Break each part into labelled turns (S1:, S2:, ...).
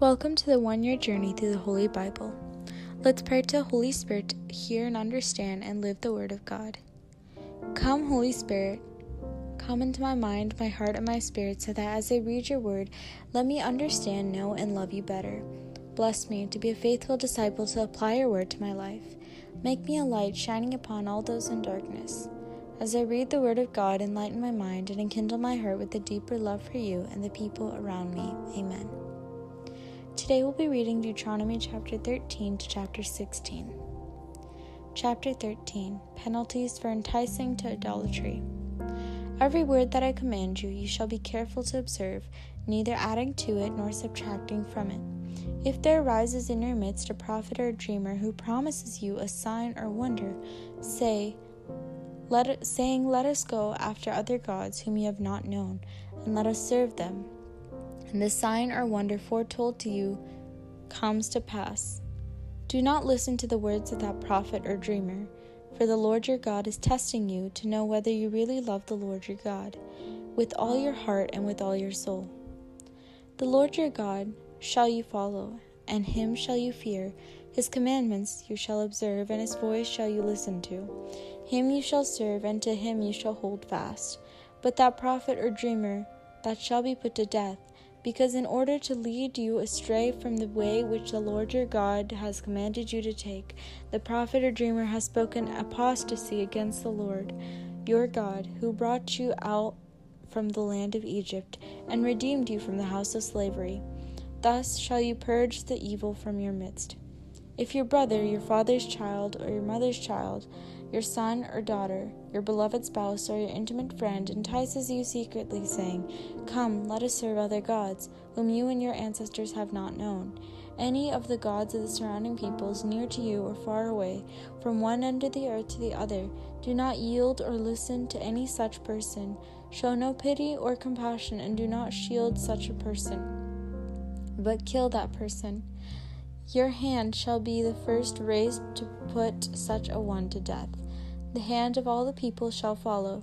S1: Welcome to the one year journey through the Holy Bible. Let's pray to the Holy Spirit to hear and understand and live the Word of God. Come, Holy Spirit, come into my mind, my heart, and my spirit, so that as I read your Word, let me understand, know, and love you better. Bless me to be a faithful disciple to apply your Word to my life. Make me a light shining upon all those in darkness. As I read the Word of God, enlighten my mind and enkindle my heart with a deeper love for you and the people around me. Amen. Today we'll be reading Deuteronomy chapter 13 to chapter 16. Chapter 13 Penalties for Enticing to Idolatry. Every word that I command you, you shall be careful to observe, neither adding to it nor subtracting from it. If there arises in your midst a prophet or a dreamer who promises you a sign or wonder, say, let saying, Let us go after other gods whom you have not known, and let us serve them and the sign or wonder foretold to you comes to pass. Do not listen to the words of that prophet or dreamer, for the Lord your God is testing you to know whether you really love the Lord your God with all your heart and with all your soul. The Lord your God shall you follow, and him shall you fear. His commandments you shall observe, and his voice shall you listen to. Him you shall serve, and to him you shall hold fast. But that prophet or dreamer that shall be put to death, because in order to lead you astray from the way which the Lord your God has commanded you to take, the prophet or dreamer has spoken apostasy against the Lord your God, who brought you out from the land of Egypt and redeemed you from the house of slavery. Thus shall you purge the evil from your midst. If your brother, your father's child, or your mother's child, your son or daughter, your beloved spouse, or your intimate friend entices you secretly, saying, Come, let us serve other gods, whom you and your ancestors have not known, any of the gods of the surrounding peoples, near to you or far away, from one end of the earth to the other, do not yield or listen to any such person. Show no pity or compassion, and do not shield such a person, but kill that person. Your hand shall be the first raised to put such a one to death. The hand of all the people shall follow.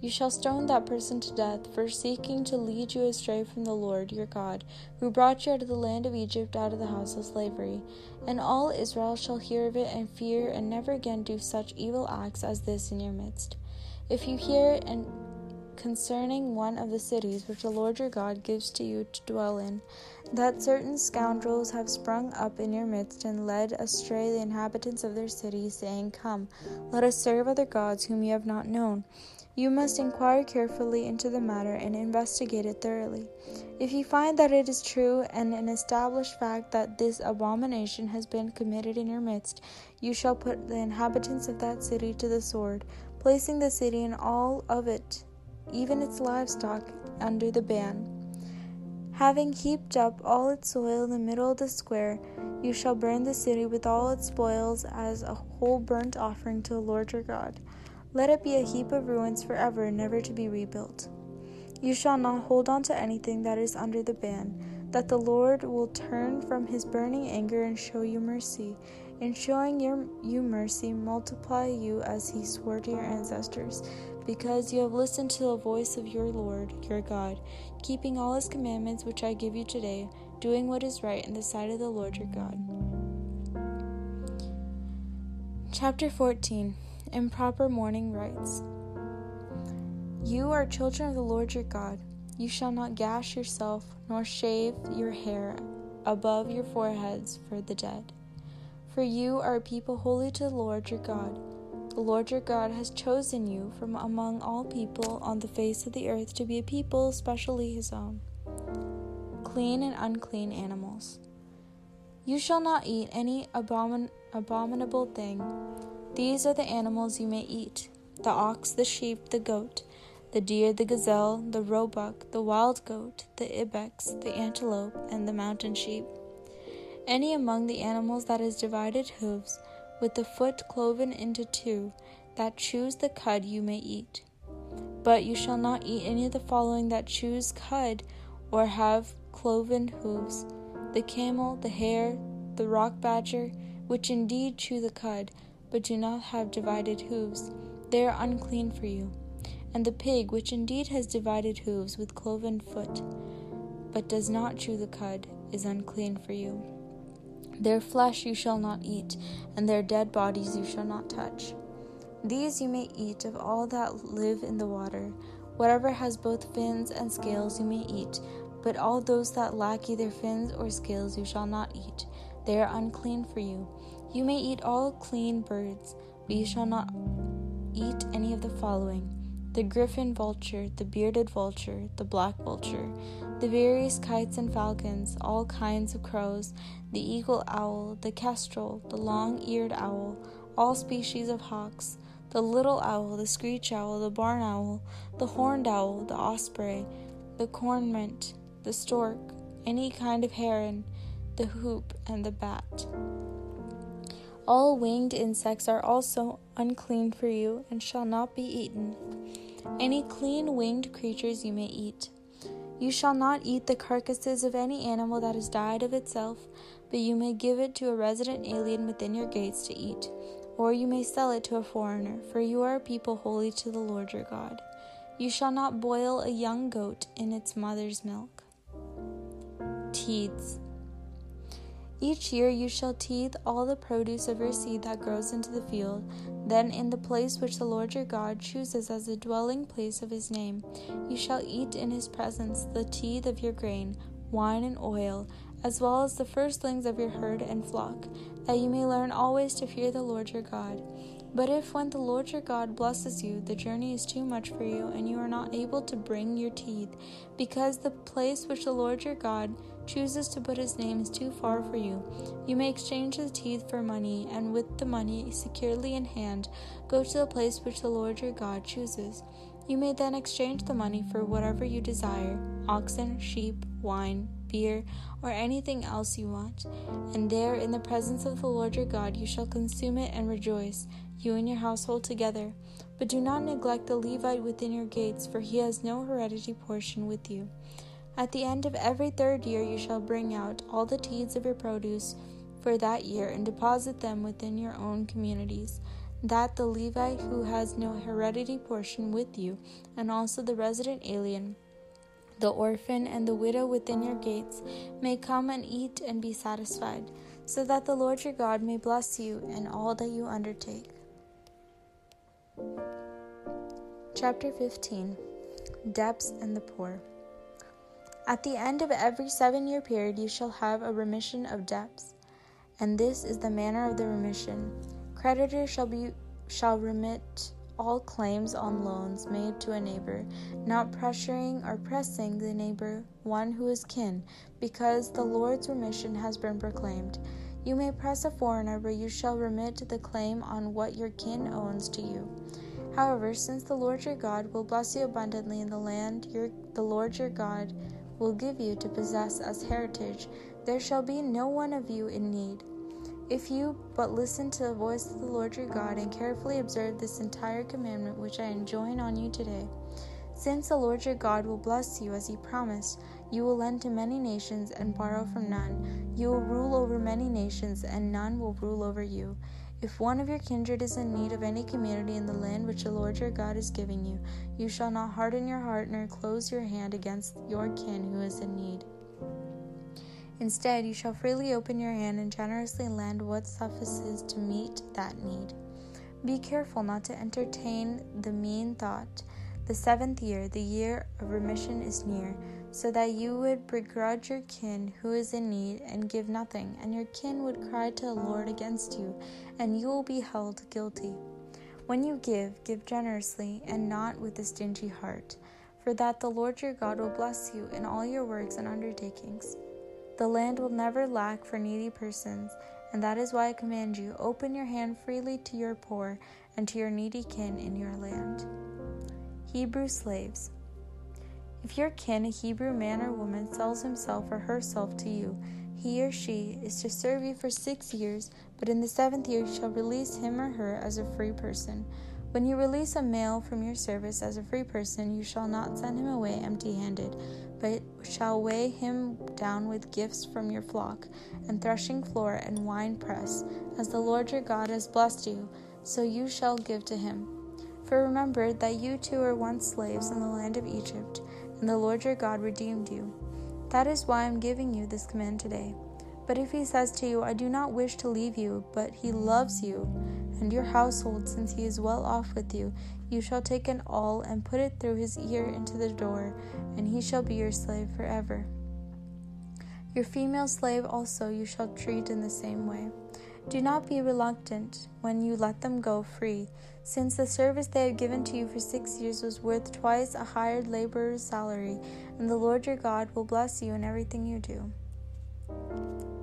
S1: You shall stone that person to death for seeking to lead you astray from the Lord your God, who brought you out of the land of Egypt, out of the house of slavery. And all Israel shall hear of it and fear, and never again do such evil acts as this in your midst. If you hear and concerning one of the cities which the Lord your God gives to you to dwell in, that certain scoundrels have sprung up in your midst and led astray the inhabitants of their city, saying, Come, let us serve other gods whom you have not known. You must inquire carefully into the matter and investigate it thoroughly. If you find that it is true and an established fact that this abomination has been committed in your midst, you shall put the inhabitants of that city to the sword, placing the city and all of it, even its livestock, under the ban. Having heaped up all its soil in the middle of the square, you shall burn the city with all its spoils as a whole burnt offering to the Lord your God. Let it be a heap of ruins forever, never to be rebuilt. You shall not hold on to anything that is under the ban, that the Lord will turn from his burning anger and show you mercy. In showing your, you mercy, multiply you as he swore to your ancestors because you have listened to the voice of your Lord, your God, keeping all his commandments which I give you today, doing what is right in the sight of the Lord your God. Chapter 14 Improper Mourning Rites. You are children of the Lord your God. You shall not gash yourself, nor shave your hair above your foreheads for the dead. For you are a people holy to the Lord your God. The Lord your God has chosen you from among all people on the face of the earth to be a people especially his own. Clean and unclean animals. You shall not eat any abomin- abominable thing. These are the animals you may eat the ox, the sheep, the goat, the deer, the gazelle, the roebuck, the wild goat, the ibex, the antelope, and the mountain sheep. Any among the animals that has divided hooves, with the foot cloven into two, that chews the cud you may eat. But you shall not eat any of the following that chews cud or have cloven hooves the camel, the hare, the rock badger, which indeed chew the cud, but do not have divided hooves. They are unclean for you. And the pig, which indeed has divided hooves with cloven foot, but does not chew the cud, is unclean for you. Their flesh you shall not eat, and their dead bodies you shall not touch. These you may eat of all that live in the water. Whatever has both fins and scales you may eat, but all those that lack either fins or scales you shall not eat. They are unclean for you. You may eat all clean birds, but you shall not eat any of the following the griffin vulture, the bearded vulture, the black vulture, the various kites and falcons, all kinds of crows, the eagle owl, the kestrel, the long eared owl, all species of hawks, the little owl, the screech owl, the barn owl, the horned owl, the osprey, the cormorant, the stork, any kind of heron, the hoopoe, and the bat. All winged insects are also unclean for you and shall not be eaten. Any clean winged creatures you may eat. You shall not eat the carcasses of any animal that has died of itself, but you may give it to a resident alien within your gates to eat, or you may sell it to a foreigner, for you are a people holy to the Lord your God. You shall not boil a young goat in its mother's milk. Teeds. Each year you shall tithe all the produce of your seed that grows into the field. Then, in the place which the Lord your God chooses as the dwelling place of his name, you shall eat in his presence the tithe of your grain, wine, and oil, as well as the firstlings of your herd and flock, that you may learn always to fear the Lord your God. But if, when the Lord your God blesses you, the journey is too much for you, and you are not able to bring your teeth, because the place which the Lord your God chooses to put his name is too far for you, you may exchange the teeth for money, and with the money securely in hand, go to the place which the Lord your God chooses. You may then exchange the money for whatever you desire oxen, sheep, wine, beer, or anything else you want. And there, in the presence of the Lord your God, you shall consume it and rejoice, you and your household together. But do not neglect the Levite within your gates, for he has no heredity portion with you. At the end of every third year, you shall bring out all the tithes of your produce for that year and deposit them within your own communities, that the Levite who has no heredity portion with you, and also the resident alien, the orphan, and the widow within your gates, may come and eat and be satisfied, so that the Lord your God may bless you in all that you undertake. Chapter 15 Debts and the Poor. At the end of every seven year period, you shall have a remission of debts. And this is the manner of the remission. Creditors shall be shall remit all claims on loans made to a neighbor, not pressuring or pressing the neighbor, one who is kin, because the Lord's remission has been proclaimed. You may press a foreigner, but you shall remit the claim on what your kin owns to you. However, since the Lord your God will bless you abundantly in the land your, the Lord your God will give you to possess as heritage, there shall be no one of you in need. If you but listen to the voice of the Lord your God and carefully observe this entire commandment which I enjoin on you today, since the Lord your God will bless you as he promised, you will lend to many nations and borrow from none. You will rule over many nations, and none will rule over you. If one of your kindred is in need of any community in the land which the Lord your God is giving you, you shall not harden your heart nor close your hand against your kin who is in need. Instead, you shall freely open your hand and generously lend what suffices to meet that need. Be careful not to entertain the mean thought. The seventh year, the year of remission, is near so that you would begrudge your kin who is in need and give nothing, and your kin would cry to the Lord against you, and you will be held guilty. When you give, give generously, and not with a stingy heart, for that the Lord your God will bless you in all your works and undertakings. The land will never lack for needy persons, and that is why I command you open your hand freely to your poor and to your needy kin in your land. Hebrew slaves. If your kin, a Hebrew man or woman, sells himself or herself to you, he or she is to serve you for six years, but in the seventh year you shall release him or her as a free person. When you release a male from your service as a free person, you shall not send him away empty handed, but shall weigh him down with gifts from your flock, and threshing floor and wine press, as the Lord your God has blessed you, so you shall give to him. For remember that you too were once slaves in the land of Egypt and the Lord your God redeemed you. That is why I am giving you this command today. But if he says to you, I do not wish to leave you, but he loves you and your household, since he is well off with you, you shall take an awl and put it through his ear into the door, and he shall be your slave forever. Your female slave also you shall treat in the same way. Do not be reluctant when you let them go free, since the service they have given to you for six years was worth twice a hired laborer's salary, and the Lord your God will bless you in everything you do.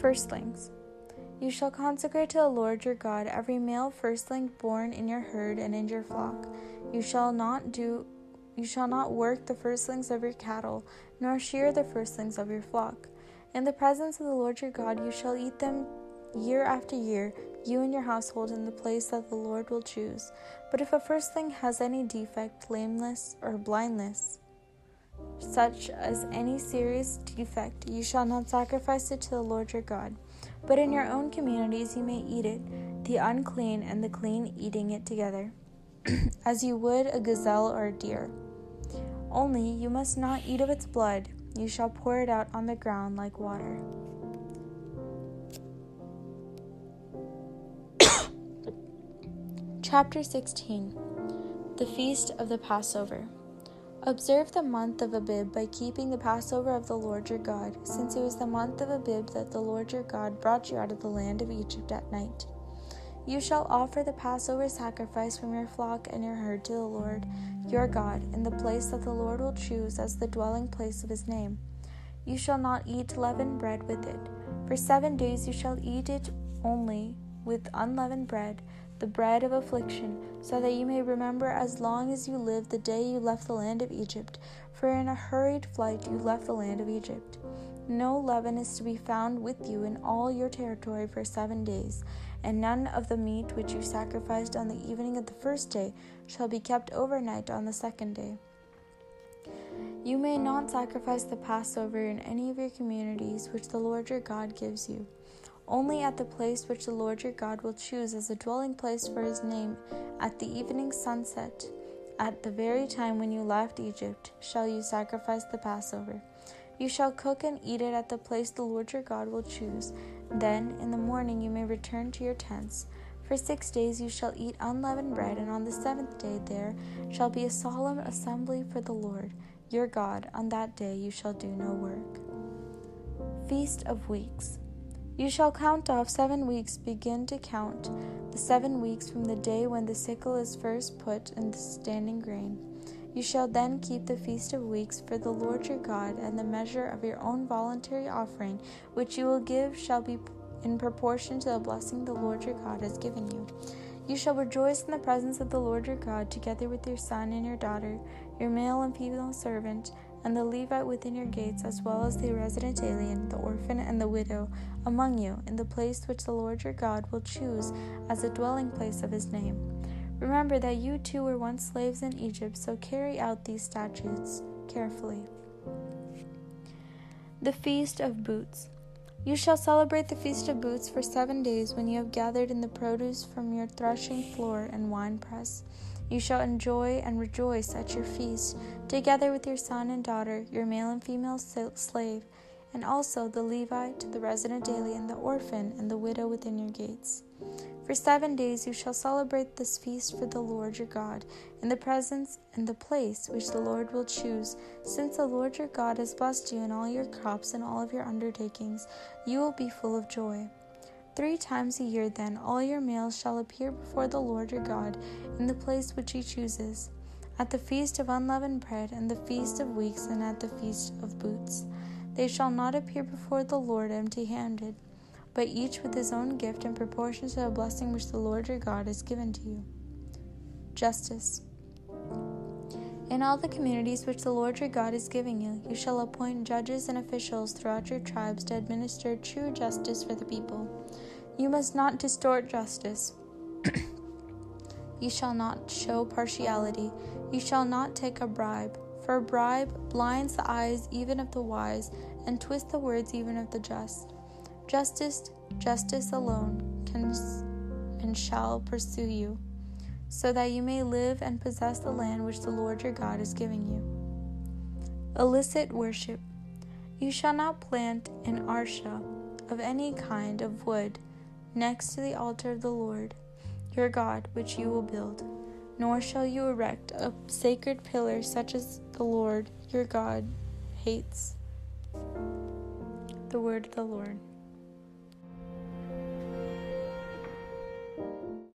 S1: Firstlings. You shall consecrate to the Lord your God every male firstling born in your herd and in your flock. You shall not do you shall not work the firstlings of your cattle, nor shear the firstlings of your flock. In the presence of the Lord your God you shall eat them year after year, you and your household in the place that the Lord will choose. But if a firstling has any defect, lameness, or blindness, such as any serious defect, you shall not sacrifice it to the Lord your God. But in your own communities you may eat it, the unclean and the clean eating it together, as you would a gazelle or a deer. Only you must not eat of its blood, you shall pour it out on the ground like water. Chapter 16 The Feast of the Passover. Observe the month of Abib by keeping the Passover of the Lord your God, since it was the month of Abib that the Lord your God brought you out of the land of Egypt at night. You shall offer the Passover sacrifice from your flock and your herd to the Lord your God in the place that the Lord will choose as the dwelling place of his name. You shall not eat leavened bread with it. For seven days you shall eat it only with unleavened bread the bread of affliction, so that you may remember as long as you live the day you left the land of Egypt, for in a hurried flight you left the land of Egypt. No leaven is to be found with you in all your territory for seven days, and none of the meat which you sacrificed on the evening of the first day shall be kept overnight on the second day. You may not sacrifice the Passover in any of your communities which the Lord your God gives you only at the place which the Lord your God will choose as a dwelling place for his name, at the evening sunset, at the very time when you left Egypt, shall you sacrifice the Passover. You shall cook and eat it at the place the Lord your God will choose. Then in the morning you may return to your tents. For six days you shall eat unleavened bread, and on the seventh day there shall be a solemn assembly for the Lord your God. On that day you shall do no work. Feast of Weeks. You shall count off seven weeks, begin to count the seven weeks from the day when the sickle is first put in the standing grain. You shall then keep the feast of weeks for the Lord your God, and the measure of your own voluntary offering, which you will give, shall be in proportion to the blessing the Lord your God has given you. You shall rejoice in the presence of the Lord your God, together with your son and your daughter, your male and female servant and the Levite within your gates, as well as the resident alien, the orphan, and the widow among you, in the place which the Lord your God will choose as a dwelling place of his name. Remember that you too were once slaves in Egypt, so carry out these statutes carefully. The Feast of Booths. You shall celebrate the Feast of Booths for seven days when you have gathered in the produce from your threshing floor and winepress. You shall enjoy and rejoice at your feast, together with your son and daughter, your male and female slave, and also the Levite, the resident alien, the orphan, and the widow within your gates. For seven days you shall celebrate this feast for the Lord your God, in the presence and the place which the Lord will choose. Since the Lord your God has blessed you in all your crops and all of your undertakings, you will be full of joy. Three times a year, then, all your males shall appear before the Lord your God in the place which he chooses, at the feast of unleavened bread, and the feast of weeks, and at the feast of booths. They shall not appear before the Lord empty handed, but each with his own gift in proportion to the blessing which the Lord your God has given to you. Justice. In all the communities which the Lord your God is giving you, you shall appoint judges and officials throughout your tribes to administer true justice for the people. You must not distort justice. you shall not show partiality. You shall not take a bribe, for a bribe blinds the eyes even of the wise and twists the words even of the just. Justice, justice alone can and shall pursue you so that you may live and possess the land which the Lord your God is giving you. Illicit worship. You shall not plant an asherah of any kind of wood next to the altar of the Lord your God, which you will build, nor shall you erect a sacred pillar such as the Lord your God hates. The word of the Lord.